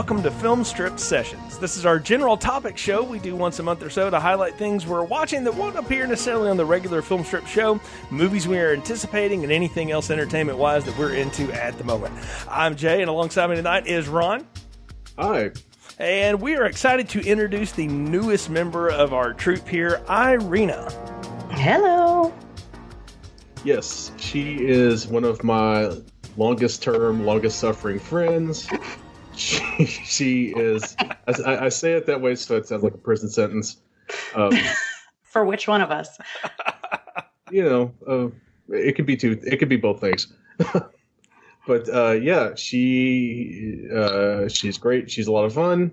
welcome to Film Strip Sessions. This is our general topic show we do once a month or so to highlight things we're watching that won't appear necessarily on the regular Film Strip show, movies we are anticipating, and anything else entertainment wise that we're into at the moment. I'm Jay, and alongside me tonight is Ron. Hi. And we are excited to introduce the newest member of our troupe here, Irina. Hello. Yes, she is one of my longest term, longest suffering friends. She, she is. I, I, say it that way so it sounds like a prison sentence. Um, For which one of us? You know, uh, it could be two. It could be both things. but uh, yeah, she uh, she's great. She's a lot of fun,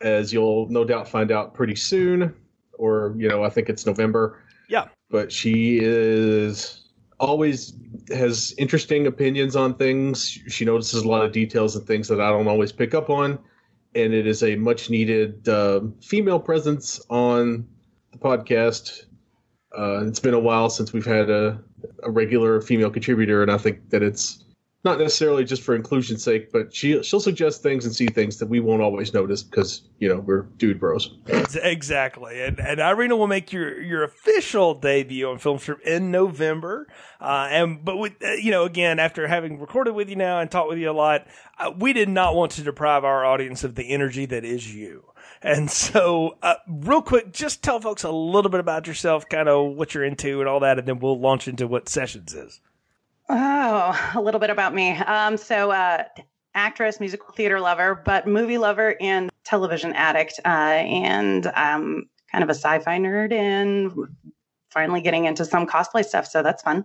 as you'll no doubt find out pretty soon. Or you know, I think it's November. Yeah. But she is always has interesting opinions on things. She notices a lot of details and things that I don't always pick up on, and it is a much needed uh, female presence on the podcast. Uh, it's been a while since we've had a, a regular female contributor, and I think that it's not necessarily just for inclusion's sake, but she she'll suggest things and see things that we won't always notice because you know we're dude bros. Exactly, and and Irina will make your your official debut on Film Strip in November. Uh, and but with uh, you know again after having recorded with you now and talked with you a lot, uh, we did not want to deprive our audience of the energy that is you. And so, uh, real quick, just tell folks a little bit about yourself, kind of what you're into and all that, and then we'll launch into what Sessions is. Oh, a little bit about me. Um, so, uh, actress, musical theater lover, but movie lover and television addict, uh, and um, kind of a sci-fi nerd, and finally getting into some cosplay stuff. So that's fun.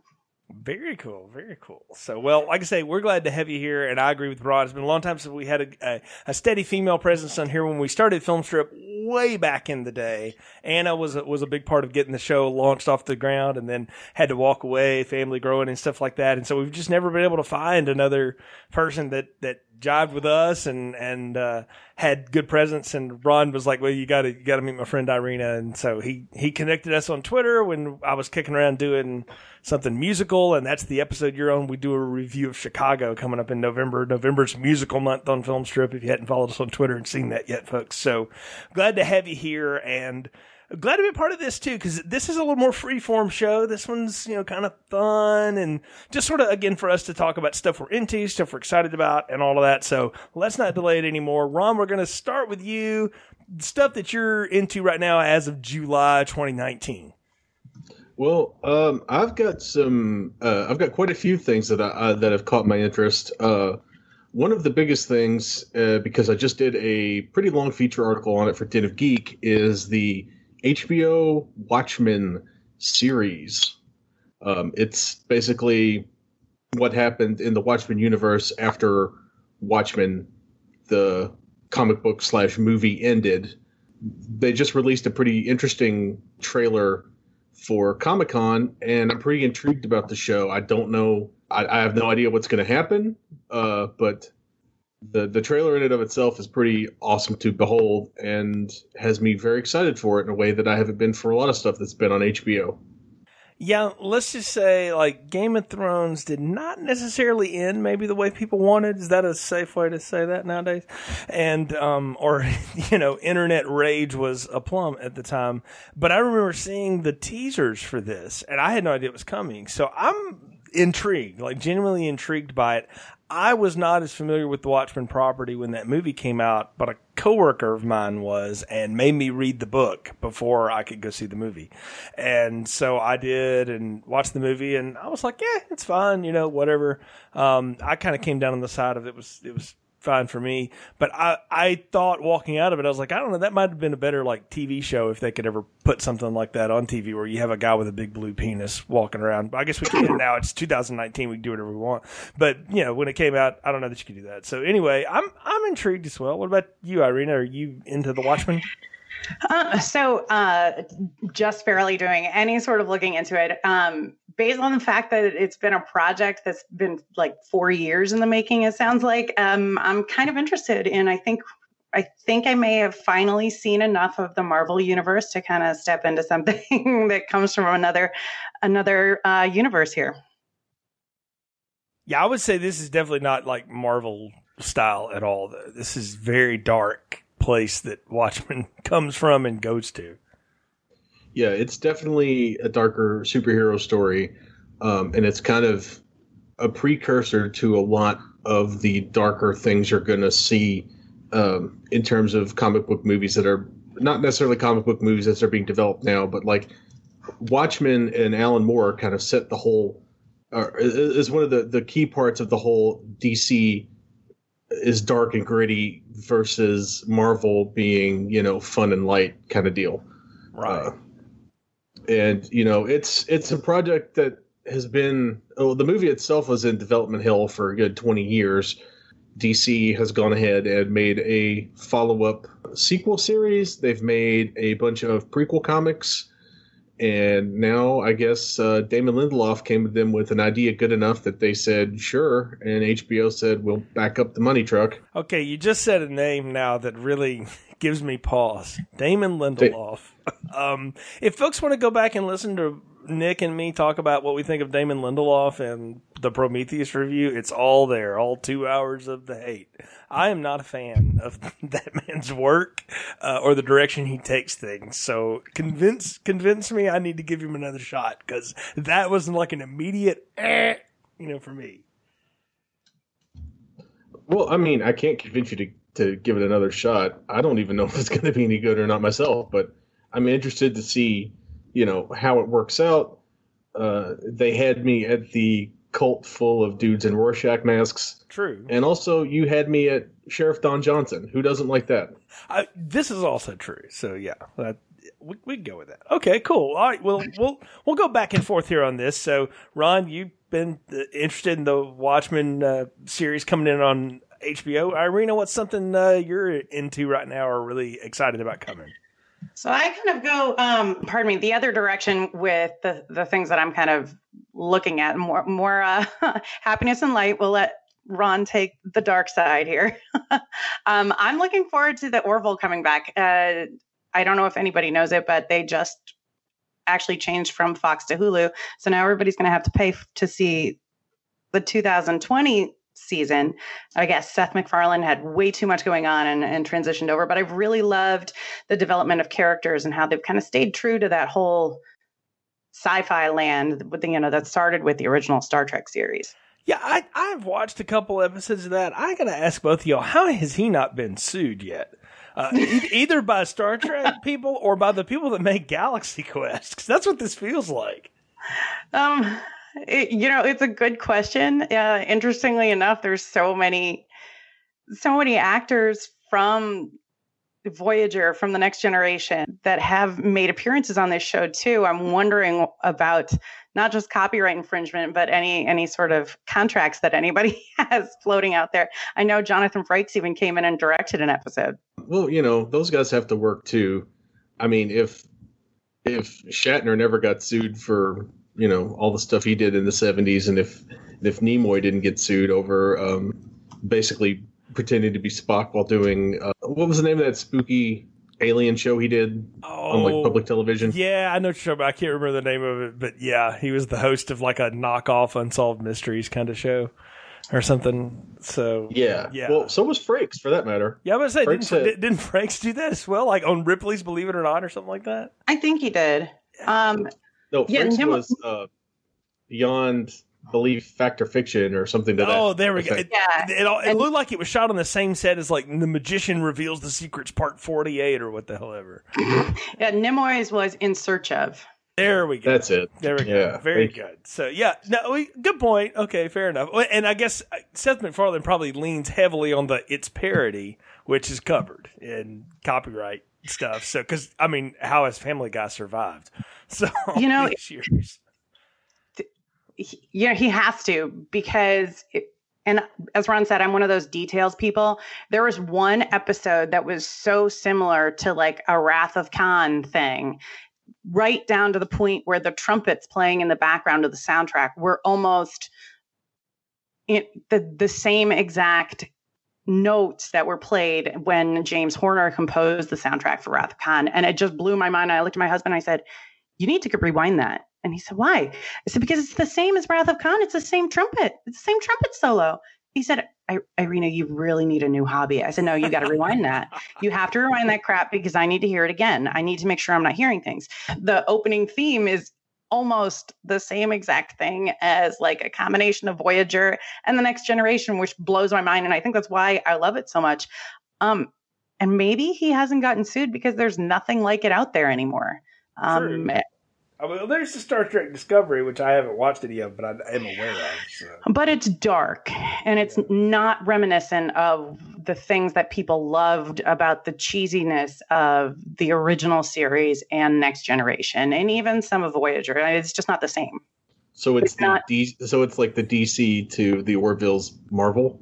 Very cool, very cool. So, well, like I say, we're glad to have you here, and I agree with Ron. It's been a long time since we had a, a, a steady female presence on here. When we started Film Strip way back in the day, Anna was a, was a big part of getting the show launched off the ground, and then had to walk away, family growing and stuff like that. And so we've just never been able to find another person that that jived with us and and uh, had good presence. And Ron was like, "Well, you got to you got to meet my friend Irina." And so he he connected us on Twitter when I was kicking around doing something musical, and that's the episode you're on. We do a review of Chicago coming up in November. November's musical month on Film Strip. If you hadn't followed us on Twitter and seen that yet, folks, so glad to have you here and glad to be a part of this too because this is a little more free form show. This one's you know kind of fun and just sort of again for us to talk about stuff we're into, stuff we're excited about, and all of that. So let's not delay it anymore. Ron, we're going to start with you. Stuff that you're into right now as of July 2019. Well, um, I've got some. Uh, I've got quite a few things that I, uh, that have caught my interest. Uh, one of the biggest things, uh, because I just did a pretty long feature article on it for Den of Geek, is the HBO Watchmen series. Um, it's basically what happened in the Watchmen universe after Watchmen, the comic book slash movie ended. They just released a pretty interesting trailer for Comic Con, and I'm pretty intrigued about the show. I don't know, I, I have no idea what's going to happen, uh, but the the trailer in and of itself is pretty awesome to behold and has me very excited for it in a way that I haven't been for a lot of stuff that's been on HBO. Yeah, let's just say like Game of Thrones did not necessarily end maybe the way people wanted. Is that a safe way to say that nowadays? And um or you know, internet rage was a plum at the time. But I remember seeing the teasers for this and I had no idea it was coming. So I'm intrigued, like genuinely intrigued by it. I was not as familiar with the Watchmen property when that movie came out, but a coworker of mine was and made me read the book before I could go see the movie. And so I did and watched the movie and I was like, yeah, it's fine, you know, whatever. Um, I kind of came down on the side of it was, it was fine for me. But I, I thought walking out of it, I was like, I don't know, that might have been a better like TV show if they could ever put something like that on TV where you have a guy with a big blue penis walking around. But I guess we can now. It's 2019. We can do whatever we want. But you know, when it came out, I don't know that you could do that. So anyway, I'm I'm intrigued as well. What about you, Irina? Are you into the Watchmen? Uh, so, uh, just barely doing any sort of looking into it. Um, based on the fact that it's been a project that's been like four years in the making, it sounds like um, I'm kind of interested in. I think I think I may have finally seen enough of the Marvel universe to kind of step into something that comes from another another uh, universe here. Yeah, I would say this is definitely not like Marvel style at all. Though. This is very dark place that Watchmen comes from and goes to. Yeah, it's definitely a darker superhero story, um, and it's kind of a precursor to a lot of the darker things you're going to see um, in terms of comic book movies that are not necessarily comic book movies as they're being developed now, but like Watchmen and Alan Moore kind of set the whole, uh, is one of the, the key parts of the whole DC is dark and gritty versus Marvel being, you know, fun and light kind of deal. Right. Uh, and, you know, it's, it's a project that has been, oh, the movie itself was in development hell for a good 20 years DC has gone ahead and made a follow up sequel series. They've made a bunch of prequel comics. And now I guess uh, Damon Lindelof came to them with an idea good enough that they said, sure. And HBO said, we'll back up the money truck. Okay, you just said a name now that really gives me pause. Damon Lindelof. um, if folks want to go back and listen to Nick and me talk about what we think of Damon Lindelof and the Prometheus review, it's all there, all two hours of the hate. I am not a fan of that man's work uh, or the direction he takes things. So convince convince me I need to give him another shot because that was like an immediate, eh, you know, for me. Well, I mean, I can't convince you to to give it another shot. I don't even know if it's going to be any good or not myself, but I'm interested to see you know how it works out. Uh, they had me at the cult full of dudes in Rorschach masks. True. And also, you had me at Sheriff Don Johnson. Who doesn't like that? I, this is also true. So yeah, that, we we go with that. Okay, cool. All right, well we'll we'll go back and forth here on this. So Ron, you've been uh, interested in the Watchmen uh, series coming in on HBO. Irina, what's something uh, you're into right now or really excited about coming? So I kind of go, um, pardon me, the other direction with the the things that I'm kind of looking at more more uh, happiness and light. We'll let Ron take the dark side here. um, I'm looking forward to the Orville coming back. Uh, I don't know if anybody knows it, but they just actually changed from Fox to Hulu, so now everybody's going to have to pay f- to see the 2020 season. I guess Seth MacFarlane had way too much going on and, and transitioned over, but I've really loved the development of characters and how they've kind of stayed true to that whole sci-fi land with the, you know that started with the original Star Trek series. Yeah, I I've watched a couple episodes of that. I gotta ask both of y'all, how has he not been sued yet? Uh, e- either by Star Trek people or by the people that make Galaxy Quest, because that's what this feels like. Um, it, you know, it's a good question. Uh, interestingly enough, there's so many, so many actors from Voyager, from the Next Generation, that have made appearances on this show too. I'm wondering about not just copyright infringement, but any any sort of contracts that anybody has floating out there. I know Jonathan Frakes even came in and directed an episode. Well, you know, those guys have to work too. I mean, if if Shatner never got sued for you know all the stuff he did in the 70s and if if nimoy didn't get sued over um, basically pretending to be spock while doing uh, what was the name of that spooky alien show he did oh, on like oh, public television yeah i know show but i can't remember the name of it but yeah he was the host of like a knockoff unsolved mysteries kind of show or something. So yeah, yeah. Well, so was Frakes for that matter. Yeah, I was say didn't, had, didn't Frakes do that as well, like on Ripley's Believe It or Not or something like that? I think he did. Um, no, yeah, Frakes was uh, beyond belief, fact or fiction, or something to that. Oh, there we go. It, yeah, it, it, it, looked like it was shot on the same set as like the Magician reveals the secrets, part forty-eight, or what the hell ever. yeah, Nimoy's was in search of. There we go. That's it. There we go. yeah, go. Very good. So yeah, no, we, good point. Okay, fair enough. And I guess uh, Seth MacFarlane probably leans heavily on the it's parody, which is covered in copyright stuff. So because I mean, how has Family Guy survived? So you know, years. yeah, he has to because. It, and as Ron said, I'm one of those details people. There was one episode that was so similar to like a Wrath of Khan thing, right down to the point where the trumpets playing in the background of the soundtrack were almost the the same exact notes that were played when James Horner composed the soundtrack for Wrath of Khan, and it just blew my mind. I looked at my husband. I said, you need to rewind that. And he said, why? I said, because it's the same as Wrath of Khan. It's the same trumpet. It's the same trumpet solo. He said, Irina, you really need a new hobby. I said, no, you got to rewind that. You have to rewind that crap because I need to hear it again. I need to make sure I'm not hearing things. The opening theme is almost the same exact thing as like a combination of Voyager and the next generation, which blows my mind. And I think that's why I love it so much. Um, and maybe he hasn't gotten sued because there's nothing like it out there anymore. Um, I mean, there's the Star Trek Discovery, which I haven't watched any of, but I am aware of. So. But it's dark and it's yeah. not reminiscent of the things that people loved about the cheesiness of the original series and Next Generation, and even some of Voyager. It's just not the same. So it's, it's not. D- so it's like the DC to the Orville's Marvel.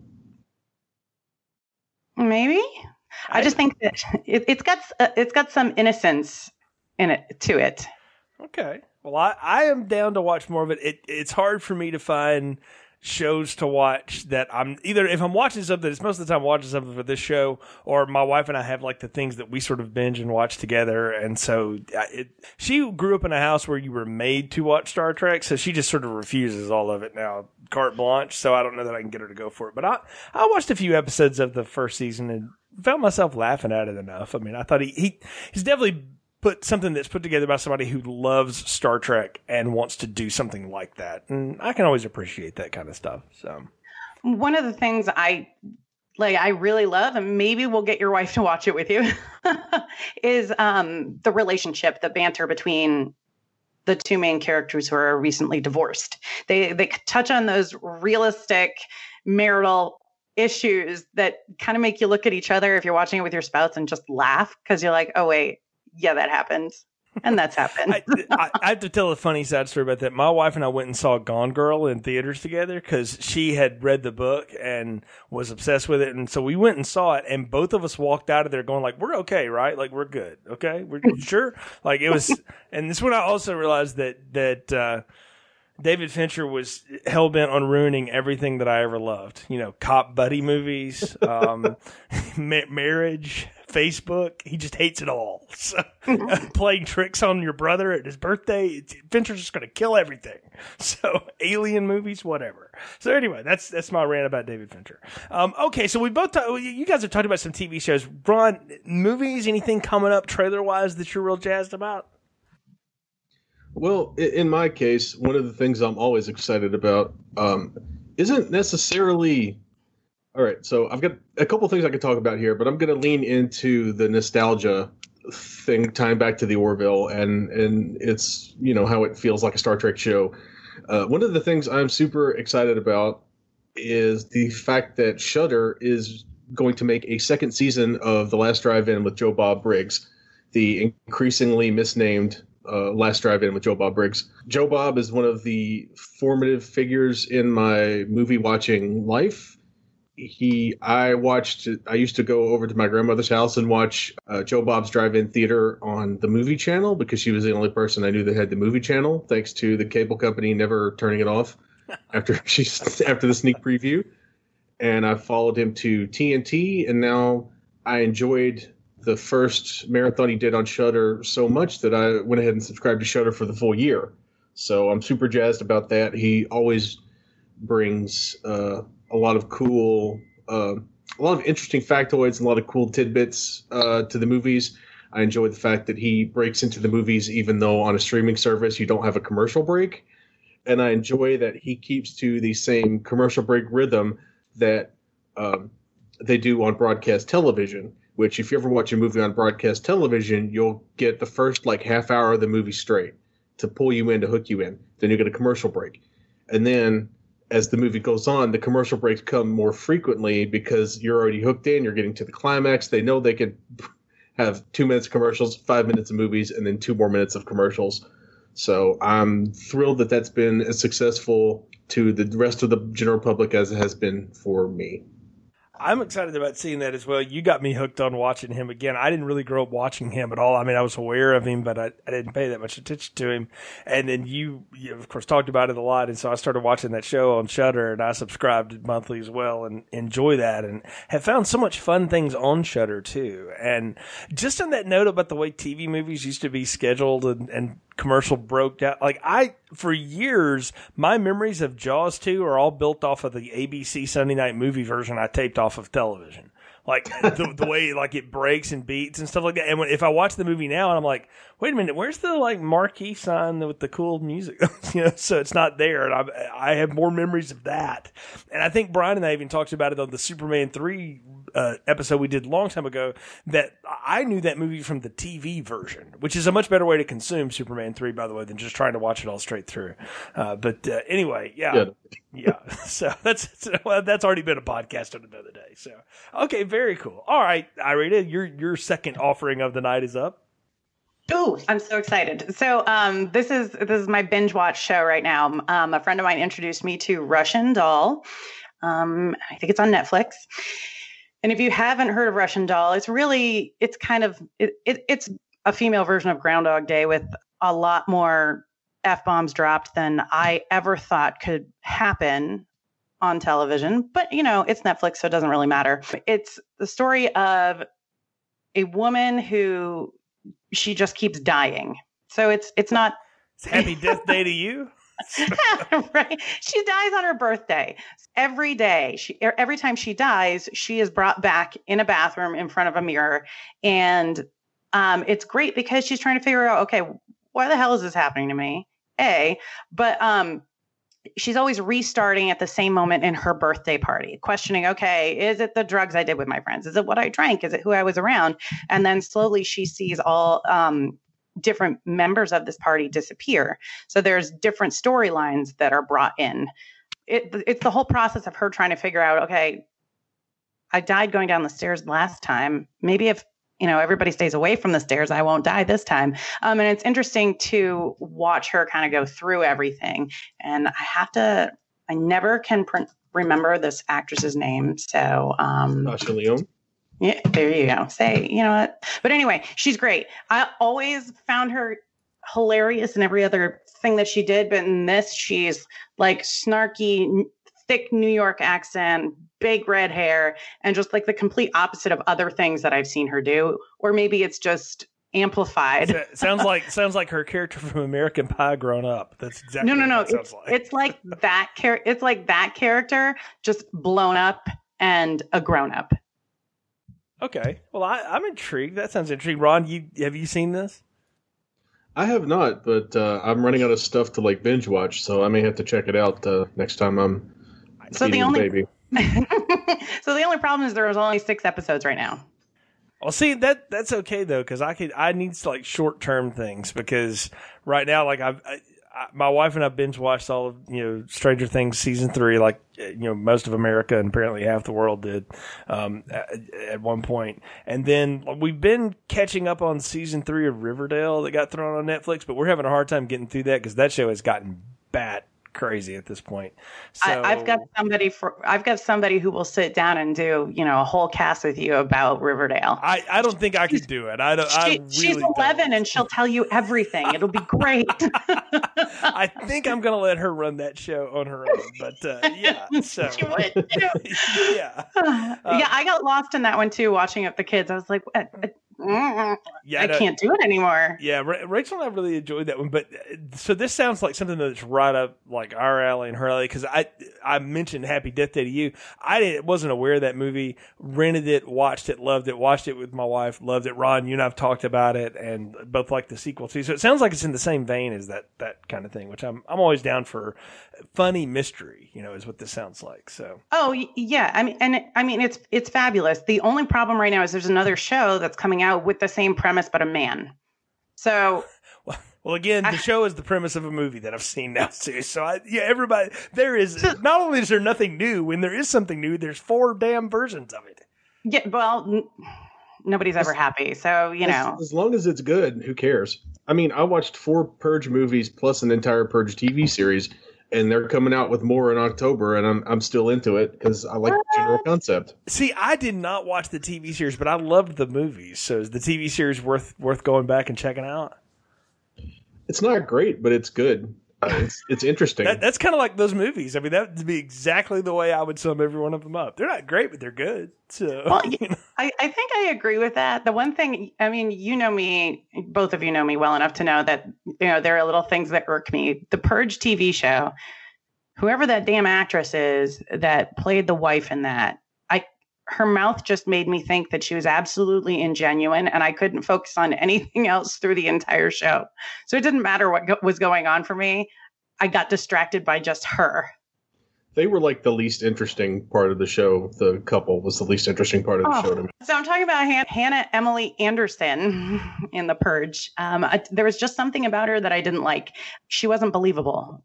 Maybe. I, I just think that it, has got uh, it's got some innocence in it to it. Okay. Well, I, I am down to watch more of it. it. It's hard for me to find shows to watch that I'm either if I'm watching something, it's most of the time watching something for this show, or my wife and I have like the things that we sort of binge and watch together. And so it, she grew up in a house where you were made to watch Star Trek, so she just sort of refuses all of it now, carte blanche. So I don't know that I can get her to go for it. But I I watched a few episodes of the first season and found myself laughing at it enough. I mean, I thought he, he he's definitely put something that's put together by somebody who loves Star Trek and wants to do something like that. And I can always appreciate that kind of stuff. So one of the things I like I really love, and maybe we'll get your wife to watch it with you, is um, the relationship, the banter between the two main characters who are recently divorced. They they touch on those realistic marital issues that kind of make you look at each other if you're watching it with your spouse and just laugh because you're like, oh wait, yeah, that happened. And that's happened. I, I, I, have to tell a funny side story about that. My wife and I went and saw Gone Girl in theaters together because she had read the book and was obsessed with it, and so we went and saw it. And both of us walked out of there going like, "We're okay, right? Like we're good, okay? We're sure." Like it was, and this when I also realized that that. uh David Fincher was hell bent on ruining everything that I ever loved. You know, cop buddy movies, um, ma- marriage, Facebook. He just hates it all. So, playing tricks on your brother at his birthday, Fincher's just going to kill everything. So, alien movies, whatever. So, anyway, that's that's my rant about David Fincher. Um, okay, so we both talk, you guys have talked about some TV shows. Ron, movies, anything coming up trailer wise that you're real jazzed about? Well, in my case, one of the things I'm always excited about um, isn't necessarily. All right, so I've got a couple things I could talk about here, but I'm going to lean into the nostalgia thing, tying back to the Orville, and and it's you know how it feels like a Star Trek show. Uh, one of the things I'm super excited about is the fact that Shudder is going to make a second season of The Last Drive-In with Joe Bob Briggs, the increasingly misnamed uh, Last Drive In with Joe Bob Briggs. Joe Bob is one of the formative figures in my movie watching life. He, I watched. I used to go over to my grandmother's house and watch uh, Joe Bob's Drive-In Theater on the movie channel because she was the only person I knew that had the movie channel. Thanks to the cable company never turning it off after she after the sneak preview. And I followed him to TNT, and now I enjoyed the first marathon he did on Shudder so much that I went ahead and subscribed to Shudder for the full year. So I'm super jazzed about that. He always brings uh, a lot of cool, uh, a lot of interesting factoids, and a lot of cool tidbits uh, to the movies. I enjoy the fact that he breaks into the movies even though on a streaming service you don't have a commercial break. And I enjoy that he keeps to the same commercial break rhythm that um, they do on broadcast television which if you ever watch a movie on broadcast television, you'll get the first like half hour of the movie straight to pull you in to hook you in. Then you get a commercial break. And then as the movie goes on, the commercial breaks come more frequently because you're already hooked in, you're getting to the climax. They know they can have two minutes of commercials, five minutes of movies, and then two more minutes of commercials. So I'm thrilled that that's been as successful to the rest of the general public as it has been for me. I'm excited about seeing that as well. You got me hooked on watching him again. I didn't really grow up watching him at all. I mean, I was aware of him, but I, I didn't pay that much attention to him. And then you, you, of course, talked about it a lot. And so I started watching that show on Shudder and I subscribed monthly as well and enjoy that and have found so much fun things on Shudder too. And just on that note about the way TV movies used to be scheduled and, and commercial broke down. Like I, for years, my memories of Jaws 2 are all built off of the ABC Sunday night movie version I taped off of television like the, the way like it breaks and beats and stuff like that. And when, if I watch the movie now and I'm like, wait a minute, where's the like marquee sign with the cool music? you know, so it's not there. And I, I have more memories of that. And I think Brian and I even talked about it on the Superman three uh, episode we did a long time ago that I knew that movie from the TV version, which is a much better way to consume Superman 3, by the way, than just trying to watch it all straight through. Uh, but uh, anyway, yeah. Yeah. So that's, that's already been a podcast on another day. So, okay, very cool. All right, Irina, your, your second offering of the night is up. Oh, I'm so excited. So um, this is this is my binge watch show right now. Um, a friend of mine introduced me to Russian Doll. Um, I think it's on Netflix. And if you haven't heard of Russian Doll, it's really it's kind of it, it, it's a female version of Groundhog Day with a lot more f bombs dropped than I ever thought could happen on television. But you know, it's Netflix, so it doesn't really matter. It's the story of a woman who she just keeps dying. So it's it's not it's happy death day to you. right. She dies on her birthday. Every day, she er, every time she dies, she is brought back in a bathroom in front of a mirror, and um, it's great because she's trying to figure out, okay, why the hell is this happening to me? A, but um, she's always restarting at the same moment in her birthday party, questioning, okay, is it the drugs I did with my friends? Is it what I drank? Is it who I was around? And then slowly she sees all um, different members of this party disappear. So there's different storylines that are brought in. It, it's the whole process of her trying to figure out, okay, I died going down the stairs last time. Maybe if you know everybody stays away from the stairs, I won't die this time. Um, and it's interesting to watch her kind of go through everything. And I have to, I never can pr- remember this actress's name. So, um, Lyonne. Yeah, there you go. Say, you know what? But anyway, she's great. I always found her hilarious in every other thing that she did, but in this, she's like snarky, thick New York accent, big red hair, and just like the complete opposite of other things that I've seen her do. Or maybe it's just amplified. sounds like sounds like her character from American Pie grown up. That's exactly no, no, no. it's, like. it's like that char- It's like that character just blown up and a grown up. Okay. Well, I, I'm intrigued. That sounds intriguing. Ron, you have you seen this? I have not, but uh, I'm running out of stuff to like binge watch, so I may have to check it out uh, next time I'm so the only the baby. so the only problem is there was only six episodes right now. Well, see that that's okay though, because I could I need like short term things because right now like I've I, my wife and I binge watched all of you know Stranger Things season three, like you know most of America and apparently half the world did um, at, at, one. And then we've been catching up on season three of Riverdale that got thrown on Netflix, but we're having a hard time getting through that because that show has gotten bat crazy at this point. So, I, have got somebody for I've got somebody who will sit down and do you know a whole cast with you about Riverdale. I, I don't think I could do it. I don't. She, I really she's eleven don't. and she'll tell you everything. It'll be great. I think I'm gonna let her run that show on her own. But uh, yeah, so yeah, uh, yeah. I got lost in that one too. Watching it with the kids, I was like, yeah, I can't do it anymore. Yeah, Rachel and I really enjoyed that one. But uh, so this sounds like something that's right up like our alley and her alley because I I mentioned Happy Death Day to you. I didn't wasn't aware of that movie. Rented it, watched it, loved it. Watched it with my wife, loved it. Ron, you and I've talked about it, and both like the sequel too. So it sounds like it's in the same vein as that that kind of thing, which I'm I'm always down for. Funny mystery, you know, is what this sounds like. So. Oh yeah, I mean, and I mean it's it's fabulous. The only problem right now is there's another show that's coming out with the same premise but a man. So well, again, the show is the premise of a movie that I've seen now too. So I, yeah, everybody there is not only is there nothing new, when there is something new, there's four damn versions of it. Yeah, well, n- nobody's ever happy. So you know, as, as long as it's good, who cares? I mean, I watched four Purge movies plus an entire Purge TV series and they're coming out with more in October, and I'm I'm still into it because I like the general concept. See, I did not watch the TV series, but I loved the movies. So is the TV series worth worth going back and checking out? It's not great, but it's good. It's it's interesting. That, that's kind of like those movies. I mean, that would be exactly the way I would sum every one of them up. They're not great, but they're good. So, well, you know. I, I think I agree with that. The one thing, I mean, you know me, both of you know me well enough to know that you know there are little things that irk me. The Purge TV show, whoever that damn actress is that played the wife in that, I her mouth just made me think that she was absolutely ingenuine, and I couldn't focus on anything else through the entire show. So it didn't matter what go- was going on for me. I got distracted by just her. They were like the least interesting part of the show. The couple was the least interesting part of the oh, show to me. So I'm talking about Han- Hannah Emily Anderson in The Purge. Um, I, there was just something about her that I didn't like. She wasn't believable.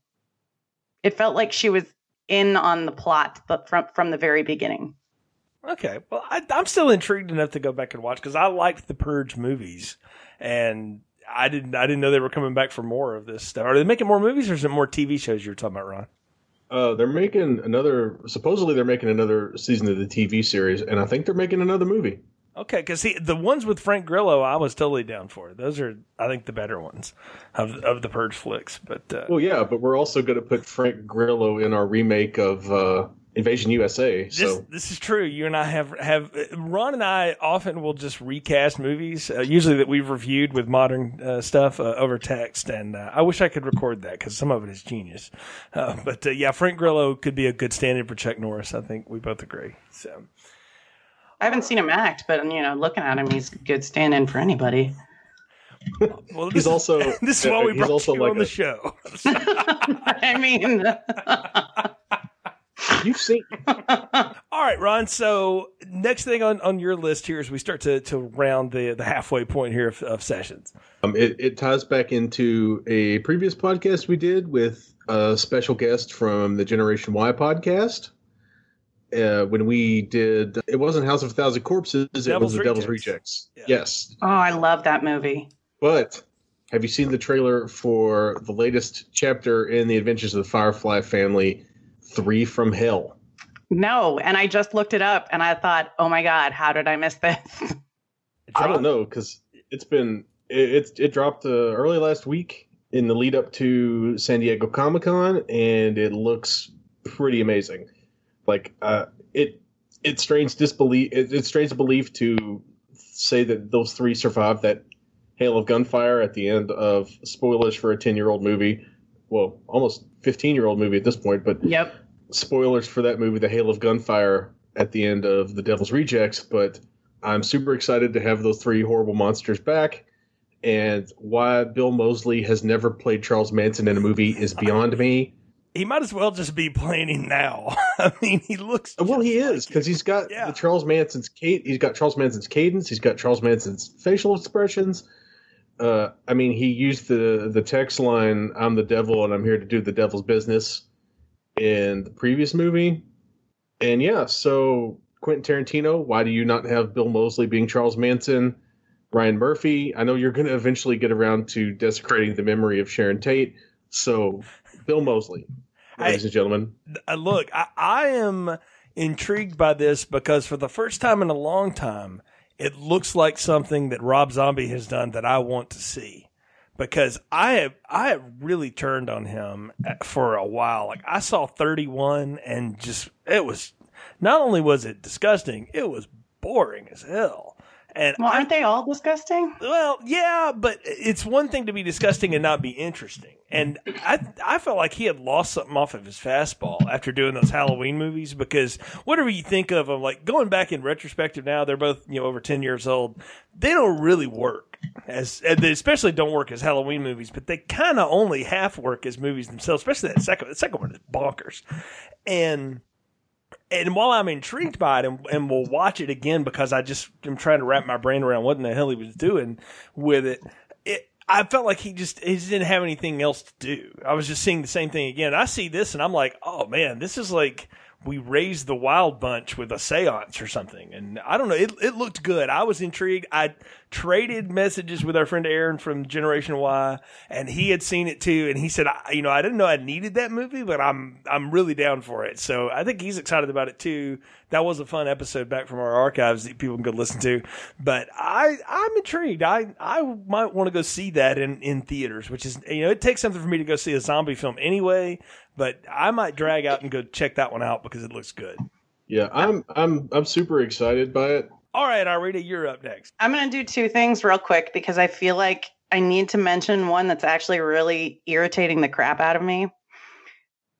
It felt like she was in on the plot, but from from the very beginning. Okay, well, I, am still intrigued enough to go back and watch because I liked the Purge movies, and I didn't I didn't know they were coming back for more of this stuff. Are they making more movies or is it more TV shows you're talking about, Ron? Uh, they're making another. Supposedly, they're making another season of the TV series, and I think they're making another movie. Okay, because the ones with Frank Grillo, I was totally down for. Those are, I think, the better ones of of the Purge flicks. But uh, well, yeah, but we're also going to put Frank Grillo in our remake of uh, Invasion USA. So this, this, is true. You and I have have Ron and I often will just recast movies, uh, usually that we've reviewed with modern uh, stuff uh, over text, and uh, I wish I could record that because some of it is genius. Uh, but uh, yeah, Frank Grillo could be a good stand-in for Chuck Norris. I think we both agree. So I haven't seen him act, but you know, looking at him, he's a good stand-in for anybody. Well, he's also this is why we brought you like on a, the show. I mean. You've seen. All right, Ron. So next thing on, on your list here as we start to, to round the the halfway point here of, of sessions. Um, it, it ties back into a previous podcast we did with a special guest from the Generation Y podcast. Uh, when we did, it wasn't House of a Thousand Corpses. Devil's it was the Devil's Rejects. Yeah. Yes. Oh, I love that movie. But have you seen the trailer for the latest chapter in the Adventures of the Firefly family? Three from Hell. No, and I just looked it up and I thought, oh my god, how did I miss this? I don't know because it's been it, it, it dropped uh, early last week in the lead up to San Diego Comic Con, and it looks pretty amazing. Like uh, it it strains disbelief it, it strains belief to say that those three survived that hail of gunfire at the end of spoilers for a 10 year old movie well almost 15 year old movie at this point but yep spoilers for that movie, The Hail of Gunfire, at the end of The Devil's Rejects, but I'm super excited to have those three horrible monsters back. And why Bill Moseley has never played Charles Manson in a movie is beyond me. He might as well just be playing him now. I mean, he looks uh, well. He is because like he's got yeah. the Charles Manson's Kate. He's got Charles Manson's cadence. He's got Charles Manson's facial expressions. Uh, I mean, he used the the text line, "I'm the devil and I'm here to do the devil's business." in the previous movie. And yeah, so Quentin Tarantino, why do you not have Bill Moseley being Charles Manson? Ryan Murphy, I know you're going to eventually get around to desecrating the memory of Sharon Tate. So, Bill Moseley, ladies I, and gentlemen. Look, I, I am intrigued by this because for the first time in a long time, it looks like something that Rob Zombie has done that I want to see because I have I have really turned on him uh, for a while. Like I saw 31 and just it was not only was it disgusting, it was boring as hell. And well, aren't I, they all disgusting? Well, yeah, but it's one thing to be disgusting and not be interesting. And I I felt like he had lost something off of his fastball after doing those Halloween movies because whatever you think of them, like going back in retrospective now, they're both you know over ten years old. They don't really work as and they especially don't work as Halloween movies, but they kind of only half work as movies themselves. Especially that second the second one is bonkers, and and while I'm intrigued by it, and, and we'll watch it again because I just am trying to wrap my brain around what in the hell he was doing with it. It I felt like he just he just didn't have anything else to do. I was just seeing the same thing again. I see this and I'm like, oh man, this is like we raised the wild bunch with a seance or something. And I don't know, it, it looked good. I was intrigued. I traded messages with our friend Aaron from Generation Y and he had seen it too. And he said, I, you know, I didn't know I needed that movie, but I'm, I'm really down for it. So I think he's excited about it too. That was a fun episode back from our archives that people can go listen to. But I, I'm intrigued. I, I might want to go see that in, in theaters, which is, you know, it takes something for me to go see a zombie film anyway, but I might drag out and go check that one out because it looks good. Yeah, I'm I'm I'm super excited by it. All right, Irina, you're up next. I'm going to do two things real quick because I feel like I need to mention one that's actually really irritating the crap out of me,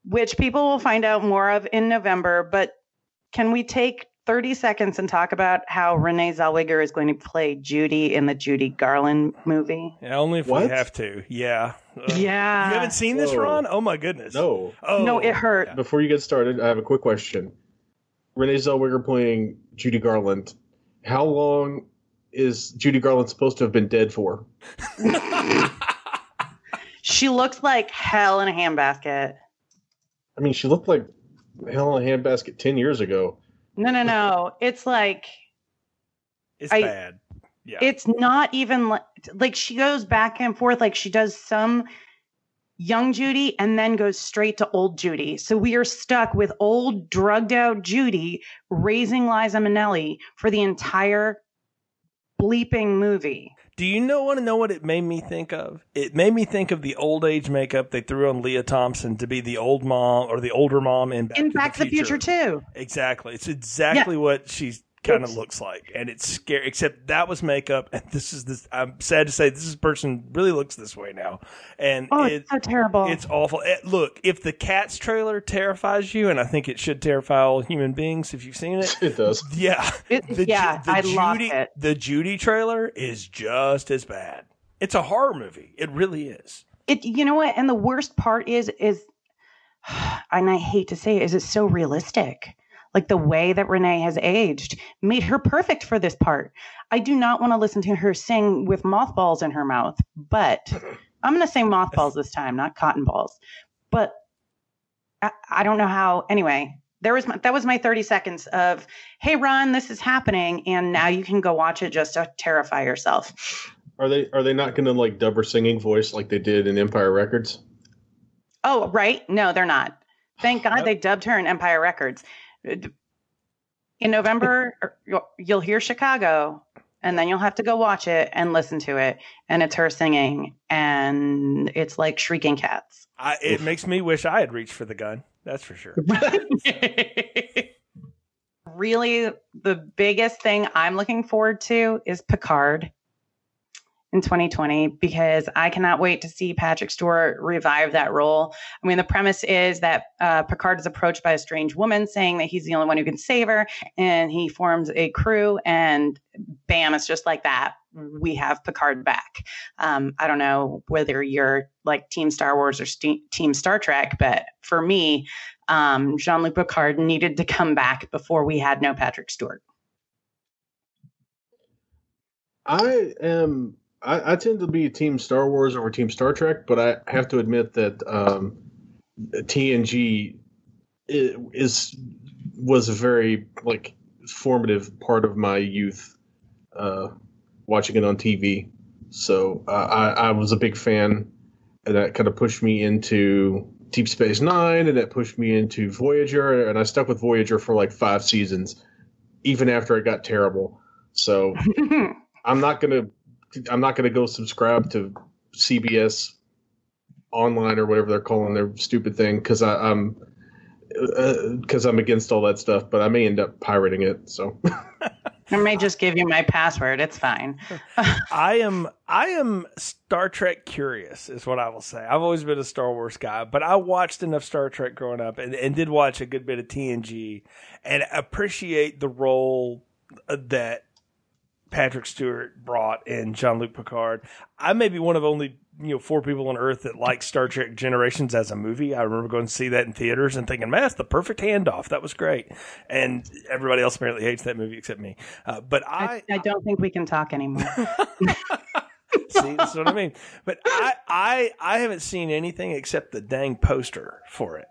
which people will find out more of in November. But can we take 30 seconds and talk about how Renee Zellweger is going to play Judy in the Judy Garland movie? Yeah, only if What? we have to. Yeah. Uh, Yeah. You haven't seen this, Whoa. Ron? Oh my goodness. No. Oh no, it hurt. Before you get started, I have a quick question. Renee Zellweger playing Judy Garland. How long is Judy Garland supposed to have been dead for? She looks like hell in a handbasket. I mean, she looked like hell in a handbasket ten years ago. No, no, no. It's like It's I- bad. Yeah. it's not even like, like she goes back and forth like she does some young Judy and then goes straight to old Judy. So we are stuck with old drugged out Judy raising Liza Minnelli for the entire bleeping movie. Do you know want to know what it made me think of? It made me think of the old age makeup they threw on Lea Thompson to be the old mom or the older mom in Back, In to, Back the to the Future too. Exactly. It's exactly what she kind of looks like, and it's scary. Except that was makeup, and this is this. I'm sad to say this person really looks this way now, and Oh, it, it's so terrible. it's awful. Eh, look, if the Cats trailer terrifies you, and I think it should terrify all human beings if you've seen it. It does. Yeah, It- the, yeah, the I Judy, lost it. The Judy trailer is just as bad. It's a horror movie. It really is. it you know what and the worst part is is and i hate to say it is it's so realistic like the way that renee has aged made her perfect for this part i do not want to listen to her sing with mothballs in her mouth but i'm going to say mothballs this time not cotton balls but I, I don't know how anyway there was my, that was my 30 seconds of hey ron this is happening and now you can go watch it just to terrify yourself Are they are they not going to like dub her singing voice like they did in Empire Records? Oh, right. No, they're not. Thank God they dubbed her in Empire Records. In November, er, you'll- you'll hear Chicago, and then you'll have to go watch it and listen to it. And it's her singing, and it's like shrieking cats. I, it makes me wish I had reached for the gun. That's for sure. really, the biggest thing I'm looking forward to is Picard in 2020 because I cannot wait to see Patrick Stewart revive that role. I mean, the premise is that uh, Picard is approached by a strange woman saying that he's the only one who can save her, and he forms a crew, and bam, it's just like that. We have Picard back. Um, I don't know whether you're like Team Star Wars or Ste Team Star Trek, but for me, um, Jean Luc Picard needed to come back before we had no Patrick Stewart. I am. I, I tend to be Team Star Wars over Team Star Trek, but I have to admit that um, TNG is was a very like formative part of my youth, uh, watching it on TV. So uh, I, I was a big fan, and that kind of pushed me into Deep Space Nine, and that pushed me into Voyager, and I stuck with Voyager for like five seasons, even after it got terrible. So I'm not gonna I'm not gonna go subscribe to CBS online or whatever they're calling their stupid thing because I'm because I'm against all that stuff. But I may end up pirating it. So I may just give you my password. It's fine. I am I am Star Trek curious is what I will say. I've always been a Star Wars guy, but I watched enough Star Trek growing up and, and did watch a good bit of TNG and appreciate the role uh, that Patrick Stewart brought in Jean Luc Picard. I may be one of only you know four people on Earth that like Star Trek Generations as a movie. I remember going to see that in theaters and thinking, "Man, that's the perfect handoff. That was great." And everybody else apparently hates that movie except me. Uh, but I, I, I don't think we can talk anymore. See, that's what I mean. But I, I, I haven't seen anything except the dang poster for it,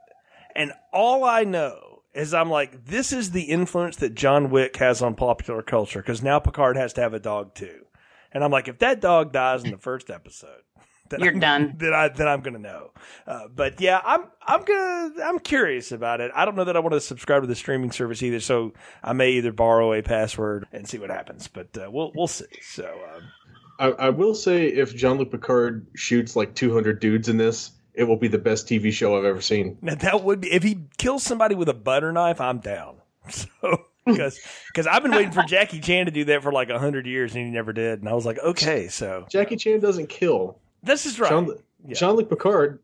and all I know is I'm like, this is the influence that John Wick has on popular culture because now Picard has to have a dog too. And I'm like, if that dog dies in the first episode, then You're I'm, done. Then I then I'm gonna know. Uh, but yeah, I'm I'm gonna I'm curious about it. I don't know that I want to subscribe to the streaming service either, so I may either borrow a password and see what happens. But uh, we'll we'll see. So. Um, I, I will say, if Jean Luc Picard shoots like 200 dudes in this, it will be the best TV show I've ever seen. Now that would be if he kills somebody with a butter knife, I'm down. So because because I've been waiting for Jackie Chan to do that for like a hundred years and he never did, and I was like, okay, so Jackie Chan doesn't kill. this is right. Jean, Yeah. Jean Luc Picard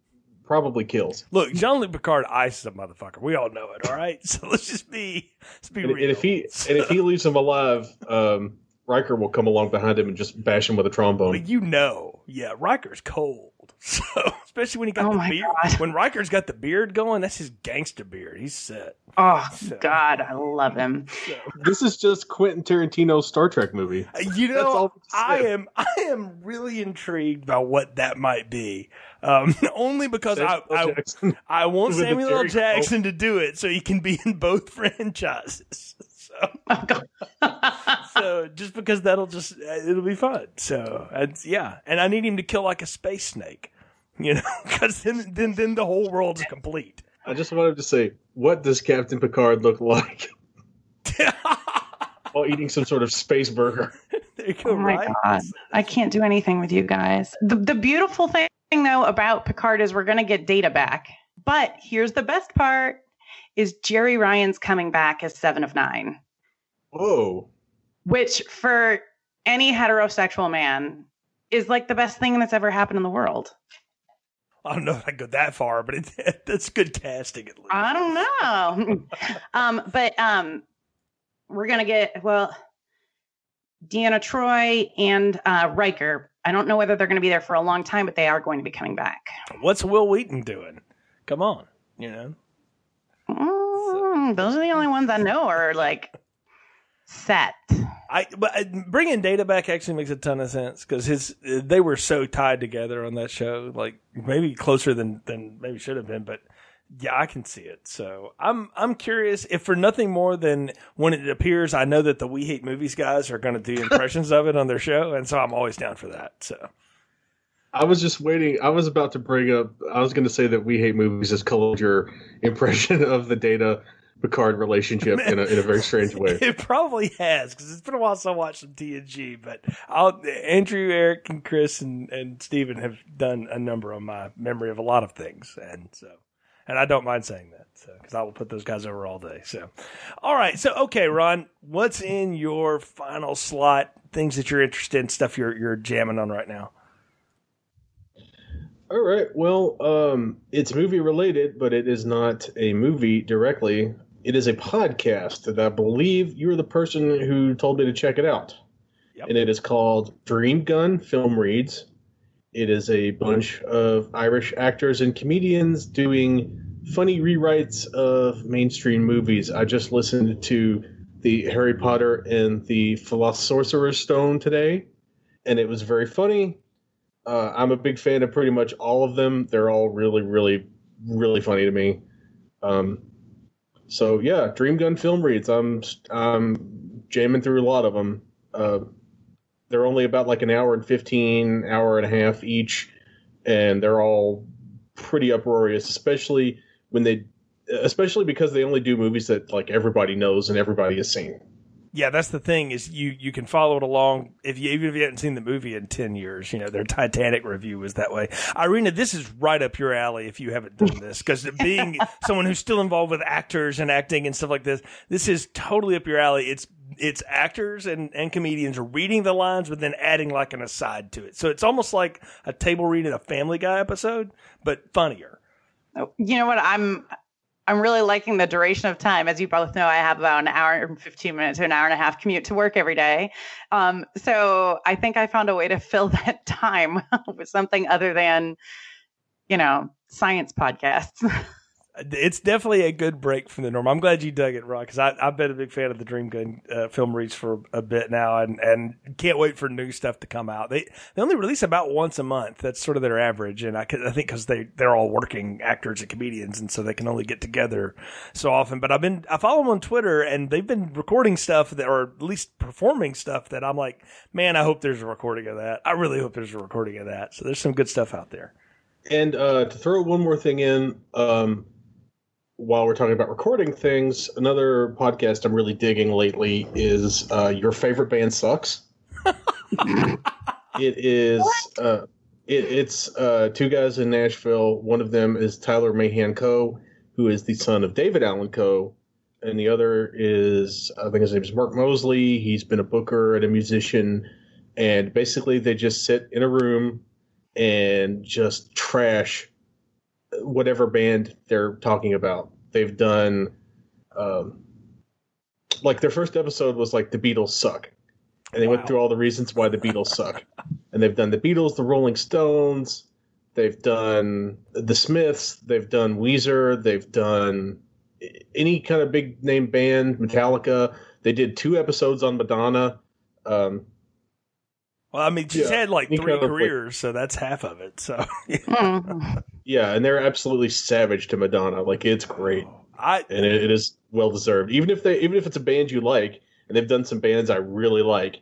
probably kills. Look, Jean Luc Picard ices a motherfucker. We all know it. All right, so let's just be let's be And, real. and if he and if he leaves him alive, um, Riker will come along behind him and just bash him with a trombone. But you know, yeah, Riker's cold. So especially when he got Oh the my beard. God. When Riker's got the beard going, that's his gangster beard. He's set. Oh So- God, I love him. This is just Quentin Tarantino's Star Trek movie. You know, I am I am really intrigued by what that might be. Um, only because I, Samuel I Jackson. I want Samuel L. Jerry Jackson to do it so he can be in both franchises. So, Oh, so just because that'll just uh, it'll be fun. So it's, yeah, and I need him to kill like a space snake, you know, because then then then the whole world's complete. I just wanted to say, what does Captain Picard look like while eating some sort of space burger? there you go. Oh my right? God. I can't do anything with you guys. The, the beautiful thing, though, about Picard is we're going to get data back. But here's the best part is Jeri Ryan's coming back as Seven of Nine, Whoa. which for any heterosexual man is like the best thing that's ever happened in the world. I don't know if I go that far, but it, that's good casting at least. I don't know. um, but um, we're gonna get well, Deanna Troi and uh, Riker. I don't know whether they're going to be there for a long time, but they are going to be coming back. What's Wil Wheaton doing? Come on, you know. Mm, those are the only ones I know are like set. I but uh, bringing Data back actually makes a ton of sense because his they were so tied together on that show, like maybe closer than than maybe should have been. But yeah, I can see it. So I'm I'm curious if for nothing more than when it appears, I know that the We Hate Movies guys are going to do impressions of it on their show, and so I'm always down for that. So I was just waiting. I was about to bring up. I was going to say that We Hate Movies has colored your impression of the Data Picard relationship in a, in a very strange way. it probably has because it's been a while since I watched some TNG. But I'll, Andrew, Eric, and Chris and and Steven have done a number on my memory of a lot of things, and so and I don't mind saying that because I will put those guys over all day. So, all right, so okay, Ron, what's in your final slot? Things that you're interested in, stuff you're you're jamming on right now. All right. Well, um, it's movie related, but it is not a movie directly. It is a podcast that I believe you're the person who told me to check it out. Yep. And it is called Dream Gun Film Reads. It is a bunch of Irish actors and comedians doing funny rewrites of mainstream movies. I just listened to the Harry Potter and the Philosopher's Stone today, and it was very funny. Uh, I'm a big fan of pretty much all of them. They're all really, really, really funny to me. Um, so yeah, Dream Gun Film Reads. I'm I'm jamming through a lot of them. Uh, they're only about like an hour and fifteen, hour and a half each, and they're all pretty uproarious, especially when they, especially because they only do movies that like everybody knows and everybody has seen. Yeah, that's the thing is you you can follow it along if you even if you haven't seen the movie in ten years. You know their Titanic review was that way. Irina, this is right up your alley if you haven't done this because being someone who's still involved with actors and acting and stuff like this, this is totally up your alley. It's it's actors and, and comedians reading the lines but then adding like an aside to it. So it's almost like a table read in a Family Guy episode, but funnier. Oh, You know what? I'm I'm really liking the duration of time. As you both know, I have about an hour and 15 minutes or an hour and a half commute to work every day. Um, so I think I found a way to fill that time with something other than, you know, science podcasts. it's definitely a good break from the norm. I'm glad you dug it, Ron, because I've been a big fan of the Dream Gun uh, film reads for a bit now, and, and can't wait for new stuff to come out. They they only release about once a month. That's sort of their average, and I, I think because they they're all working actors and comedians, and so they can only get together so often. But I've been I follow them on Twitter, and they've been recording stuff that, or at least performing stuff that I'm like, man, I hope there's a recording of that. I really hope there's a recording of that. So there's some good stuff out there. And uh, to throw one more thing in, um, while we're talking about recording things, another podcast I'm really digging lately is uh, Your Favorite Band Sucks. it is uh, it, it's uh, two guys in Nashville. One of them is Tyler Mahan Coe, who is the son of David Allan Coe, and the other is I think his name is Mark Mosley. He's been a booker and a musician, and basically they just sit in a room and just trash whatever band they're talking about. They've done, um, like their first episode was like the Beatles suck, and they wow. went through all the reasons why the Beatles suck. And they've done the Beatles, the Rolling Stones, they've done the Smiths, they've done Weezer, they've done any kind of big name band, Metallica. They did two episodes on Madonna. Um, well, I mean, she's yeah, had like three careers, like, so that's half of it. So, yeah. yeah, and they're absolutely savage to Madonna. Like it's great, I, and it, it is well deserved. Even if they, even if it's a band you like, and they've done some bands I really like,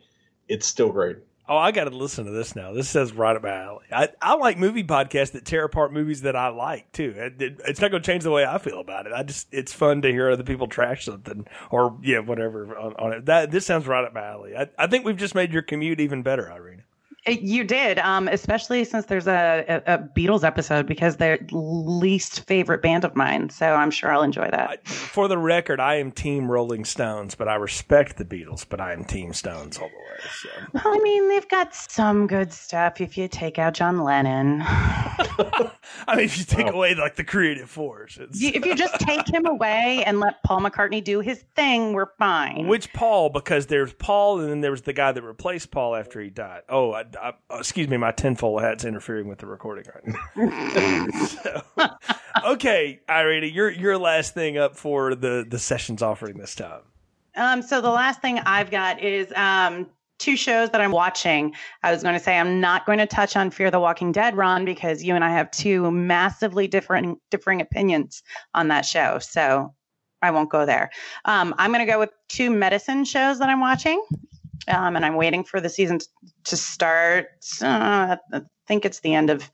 it's still great. Oh, I got to listen to this now. This says right up my alley. I, I like movie podcasts that tear apart movies that I like too. It, it, it's not going to change the way I feel about it. I just it's fun to hear other people trash something or yeah whatever on, on it. That this sounds right up my alley. I, I think we've just made your commute even better, Irina. You did, um, especially since there's a, a, a, Beatles episode because they're least favorite band of mine. So I'm sure I'll enjoy that. I, for the record, I am Team Rolling Stones, but I respect the Beatles, but I am Team Stones all the way. So. Well, I mean, they've got some good stuff if you take out John Lennon. I mean, if you take oh. away like the creative force, if you just take him away and let Paul McCartney do his thing, we're fine. Which Paul? Because there's Paul, and then there was the guy that replaced Paul after he died. Oh, I, I, uh, excuse me, my tinfoil hat's interfering with the recording right now. so, okay, Irina, your your last thing up for the the sessions offering this time. Um, so the last thing I've got is um, two shows that I'm watching. I was going to say I'm not going to touch on Fear the Walking Dead, Ron, because you and I have two massively different differing opinions on that show. So I won't go there. Um, I'm going to go with two medicine shows that I'm watching um, and I'm waiting for the season to start. Uh, I think it's the end of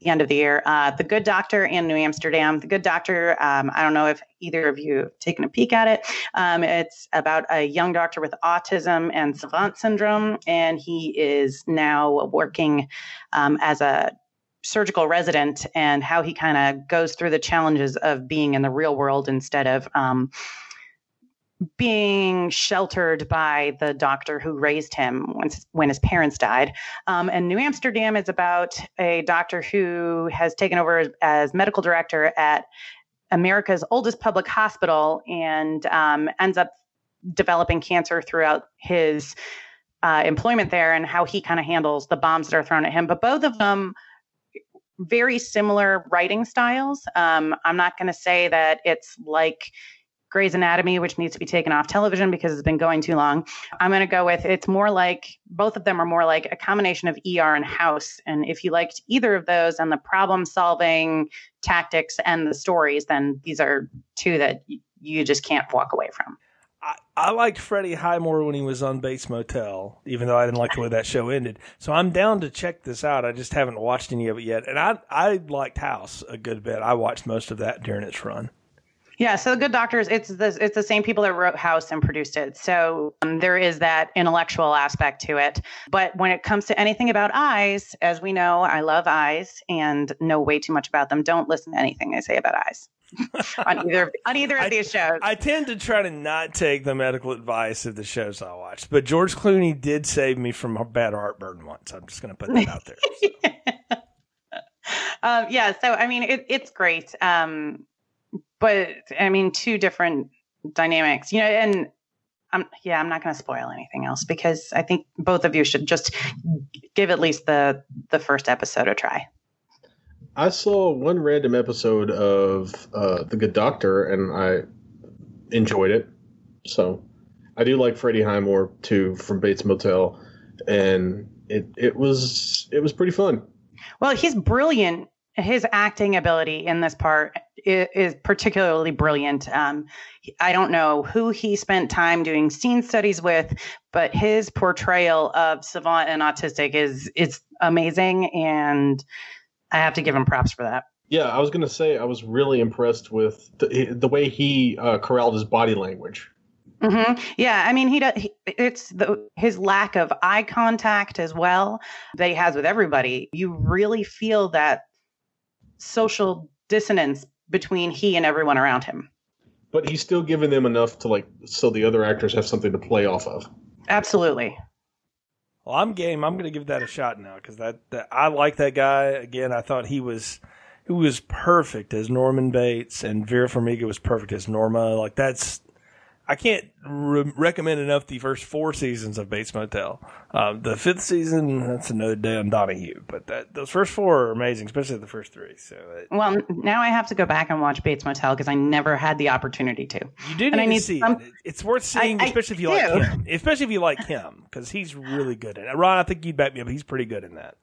the end of the year. Uh, the Good Doctor and New Amsterdam. The Good Doctor. Um, I don't know if either of you have taken a peek at it. Um, it's about a young doctor with autism and savant syndrome, and he is now working um, as a surgical resident and how he kind of goes through the challenges of being in the real world instead of um, being sheltered by the doctor who raised him when, when his parents died. Um, and New Amsterdam is about a doctor who has taken over as, as medical director at America's oldest public hospital and um, ends up developing cancer throughout his uh, employment there and how he kind of handles the bombs that are thrown at him. But both of them very similar writing styles. Um, I'm not going to say that it's like Grey's Anatomy, which needs to be taken off television because it's been going too long. I'm going to go with it's more like both of them are more like a combination of ER and House. And if you liked either of those and the problem solving tactics and the stories, then these are two that you just can't walk away from. I, I liked Freddie Highmore when he was on Bates Motel, even though I didn't like the way that show ended. So I'm down to check this out. I just haven't watched any of it yet. And I I liked House a good bit. I watched most of that during its run. Yeah, so the Good Doctors, it's the it's the same people that wrote House and produced it. So um, there is that intellectual aspect to it. But when it comes to anything about eyes, as we know, I love eyes and know way too much about them. Don't listen to anything I say about eyes. on either on either of I, these shows. I tend to try to not take the medical advice of the shows I watch, but George Clooney did save me from a bad heartburn once. I'm just going to put that out there. So. um, yeah, so I mean, it, it's great. Um, but I mean, two different dynamics, you know, and I'm, yeah, I'm not going to spoil anything else because I think both of you should just give at least the the first episode a try. I saw one random episode of uh, The Good Doctor, and I enjoyed it. So I do like Freddie Highmore too from Bates Motel, and it it was it was pretty fun. Well, he's brilliant. His acting ability in this part is, is particularly brilliant. Um, I don't know who he spent time doing scene studies with, but his portrayal of Savant and autistic is is amazing, and I have to give him props for that. Yeah, I was gonna say I was really impressed with the, the way he uh, corralled his body language. Mm-hmm. Yeah, I mean, he does. He, it's the his lack of eye contact as well that he has with everybody. You really feel that social dissonance between he and everyone around him. But he's still giving them enough to like, so the other actors have something to play off of. Absolutely. Well, I'm game. I'm going to give that a shot now because that, that I like that guy. Again, I thought he was he was perfect as Norman Bates, and Vera Farmiga was perfect as Norma. Like that's I can't re- recommend enough the first four seasons of Bates Motel. Uh, the fifth season, that's another day on Donahue, but that those first four are amazing, especially the first three. So, it, well, now I have to go back and watch Bates Motel because I never had the opportunity to. You do need and I need to see some, it. It's worth seeing, I, especially I if you do. like him. Especially if you like him, because he's really good in it. Ron, I think you'd back me up. He's pretty good in that.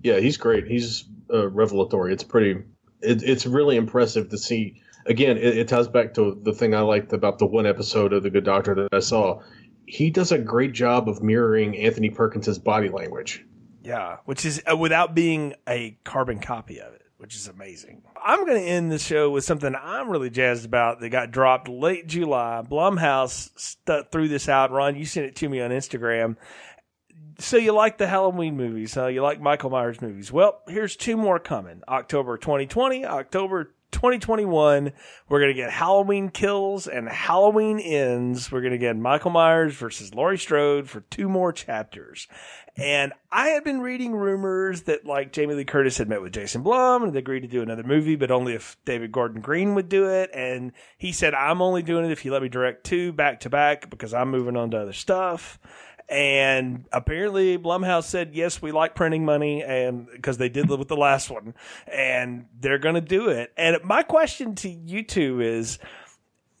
Yeah, he's great. He's uh, revelatory. It's pretty. It, it's really impressive to see again, it, it ties back to the thing I liked about the one episode of The Good Doctor that I saw. He does a great job of mirroring Anthony Perkins's body language. Yeah, which is uh, without being a carbon copy of it, which is amazing. I'm going to end the show with something I'm really jazzed about that got dropped late July. Blumhouse st- threw this out. Ron, you sent it to me on Instagram. So you like the Halloween movies, huh? You like Michael Myers movies. Well, here's two more coming. October 2020, October 2021, we're going to get Halloween Kills and Halloween Ends. We're going to get Michael Myers versus Laurie Strode for two more chapters. And I had been reading rumors that like Jamie Lee Curtis had met with Jason Blum and they agreed to do another movie, but only if David Gordon Green would do it. And he said, I'm only doing it if you let me direct two back to back because I'm moving on to other stuff. And apparently Blumhouse said, yes, we like printing money and because they did with the last one and they're going to do it. And my question to you two is,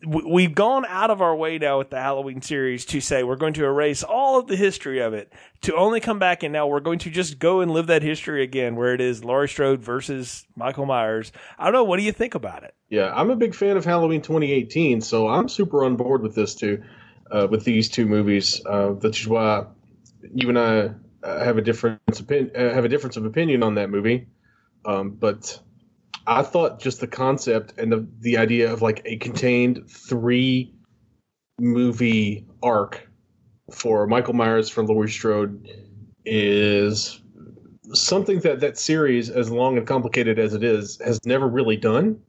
we've gone out of our way now with the Halloween series to say we're going to erase all of the history of it to only come back and now we're going to just go and live that history again where it is Laurie Strode versus Michael Myers. I don't know. What do you think about it? Yeah, I'm a big fan of Halloween 2018, so I'm super on board with this too uh, with these two movies. Uh, that's why you and I uh, have a difference uh, have a difference of opinion on that movie. Um, but I thought just the concept and the the idea of like a contained three movie arc for Michael Myers for Laurie Strode is something that that series, as long and complicated as it is, has never really done.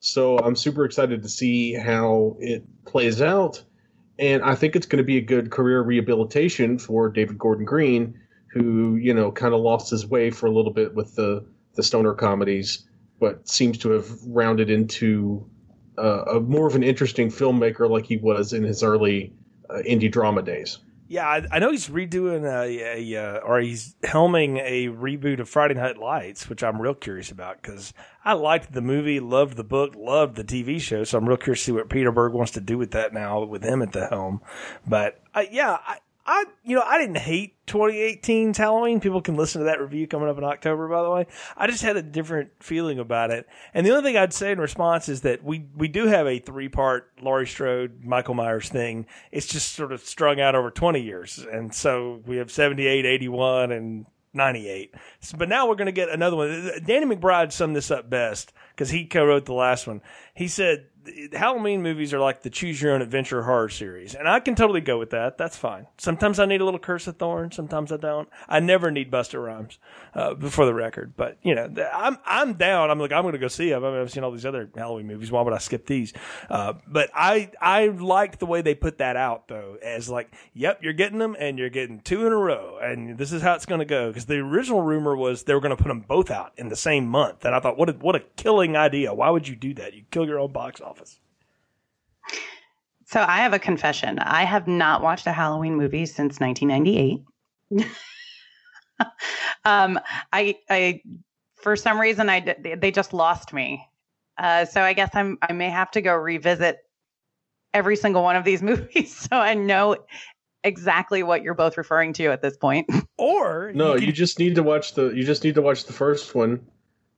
So I'm super excited to see how it plays out and I think it's going to be a good career rehabilitation for David Gordon Green, who you know kind of lost his way for a little bit with the the stoner comedies, but seems to have rounded into uh, a more of an interesting filmmaker like he was in his early uh, indie drama days. Yeah, I, I, know he's redoing a, a, a, or he's helming a reboot of Friday Night Lights, which I'm real curious about because I liked the movie, loved the book, loved the TV show. So I'm real curious to see what Peter Berg wants to do with that now with him at the helm. But uh, yeah, I, I, you know, I didn't hate 2018's Halloween. People can listen to that review coming up in October, by the way. I just had a different feeling about it. And the only thing I'd say in response is that we, we do have a three part Laurie Strode, Michael Myers thing. It's just sort of strung out over 20 years. And so we have 78, 81, and 98. So, but now we're going to get another one. Danny McBride summed this up best because he co-wrote the last one. He said Halloween movies are like the choose your own adventure horror series. And I can totally go with that. That's fine. Sometimes I need a little Curse of Thorn. Sometimes I don't. I never need Busta Rhymes, uh, for the record. But, you know, I'm, I'm down. I'm like, I'm going to go see them. I mean, I've seen all these other Halloween movies. Why would I skip these? Uh, but I, I liked the way they put that out though, as like, yep, you're getting them and you're getting two in a row. And this is how it's going to go. Cause the original rumor was they were going to put them both out in the same month. And I thought, what a, what a killing idea. Why would you do that? You kill your own box office. So I have a confession. I have not watched a Halloween movie since 1998. um, I I for some reason, I they just lost me. Uh, so I guess I'm I may have to go revisit every single one of these movies so I know exactly what you're both referring to at this point. Or No, you, you, just need to watch the you just need to watch the first one,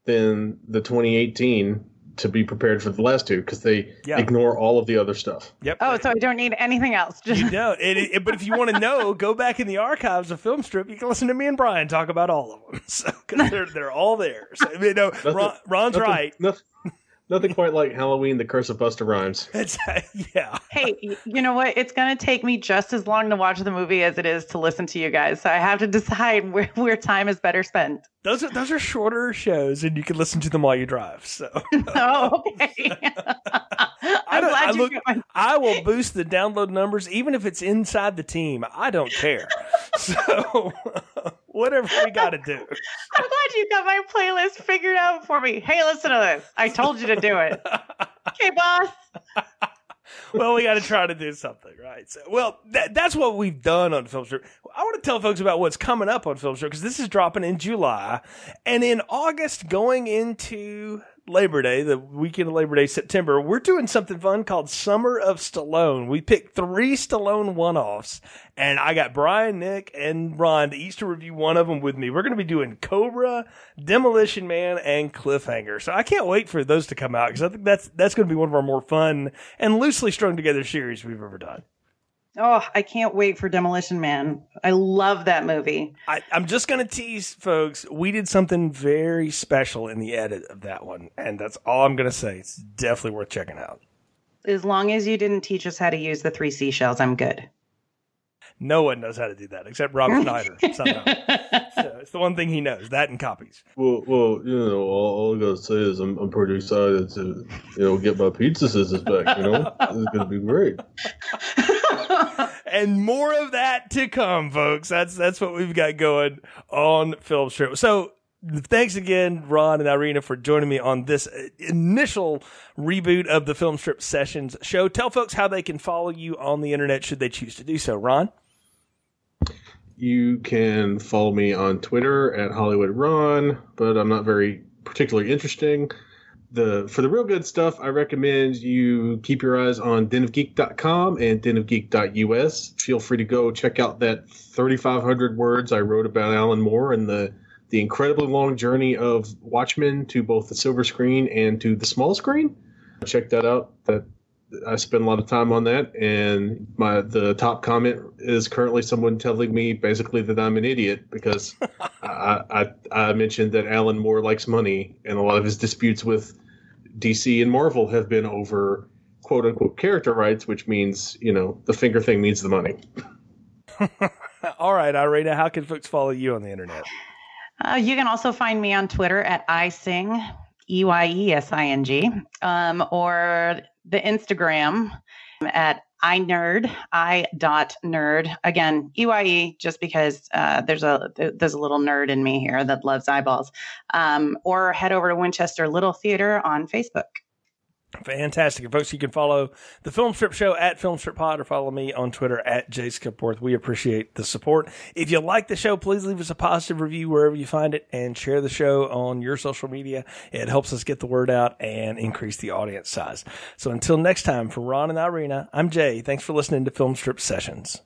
then the 2018 to be prepared for the last two because they Yeah. ignore all of the other stuff. Yep. Oh, so I don't need anything else. Just You don't. It, it- but if you want to know, go back in the archives of Film Strip. You can listen to me and Brian talk about all of them. So, because they're, they're all there. So, you know, Ron, Ron's nothing, right. Nothing, nothing quite like Halloween: The Curse of Busta Rhymes. It's, yeah. hey, you know what? It's going to take me just as long to watch the movie as it is to listen to you guys. So I have to decide where, where time is better spent. Those are those are shorter shows, and you can listen to them while you drive. So Oh, okay. I'm don't- glad I you look- got- I will boost the download numbers, even if it's inside the team. I don't care. So whatever we got to do. I'm glad you got my playlist figured out for me. Hey, listen to this. I told you to do it. Okay, boss. well, we got to try to do something, right? So, well, that, that's what we've done on Film Strip. I want to tell folks about what's coming up on Film Strip because this is dropping in July, and in August, going into Labor Day, the weekend of Labor Day, September, we're doing something fun called Summer of Stallone. We picked three Stallone one-offs, and I got Brian, Nick, and Ron to each to review one of them with me. We're going to be doing Cobra, Demolition Man, and Cliffhanger. So I can't wait for those to come out because I think that's that's going to be one of our more fun and loosely strung together series we've ever done. Oh, I can't wait for Demolition Man. I love that movie. I, I'm just going to tease folks. We did something very special in the edit of that one, and that's all I'm going to say. It's definitely worth checking out. As long as you didn't teach us how to use the three seashells, I'm good. No one knows how to do that except Rob Schneider somehow. So it's the one thing he knows that and copies. Well, well, you know, all, all I gotta say is I'm, I'm pretty excited to, you know, get my pizza scissors back. You know, it's gonna be great. and more of that to come, folks. That's that's what we've got going on Film Strip. So thanks again, Ron and Irina, for joining me on this uh, initial reboot of the Film Strip Sessions show. Tell folks how they can follow you on the internet should they choose to do so. Ron. You can follow me on Twitter at Hollywood Ron, but I'm not very particularly interesting. The for the real good stuff, I recommend you keep your eyes on denofgeek.com and denofgeek.us. Feel free to go check out that 3,500 words I wrote about Alan Moore and the the incredibly long journey of Watchmen to both the silver screen and to the small screen. Check that out. That I spend a lot of time on that, and my the top comment is currently someone telling me basically that I'm an idiot because I, I I mentioned that Alan Moore likes money, and a lot of his disputes with DC and Marvel have been over quote unquote character rights, which means you know the finger thing means the money. All right, Irina, how can folks follow you on the internet? Uh, you can also find me on Twitter at eyesing, E Y E S I N G, um, or the Instagram at inerd, i dot nerd. Again, E Y E, just because uh, there's a there's a little nerd in me here that loves eyeballs. Um, or head over to Winchester Little Theater on Facebook. Fantastic. And folks, you can follow the Film Strip Show at Film Strip Pod or follow me on Twitter at Jay Skipworth. We appreciate the support. If you like the show, please leave us a positive review wherever you find it and share the show on your social media. It helps us get the word out and increase the audience size. So until next time, for Ron and Irina, I'm Jay. Thanks for listening to Film Strip Sessions.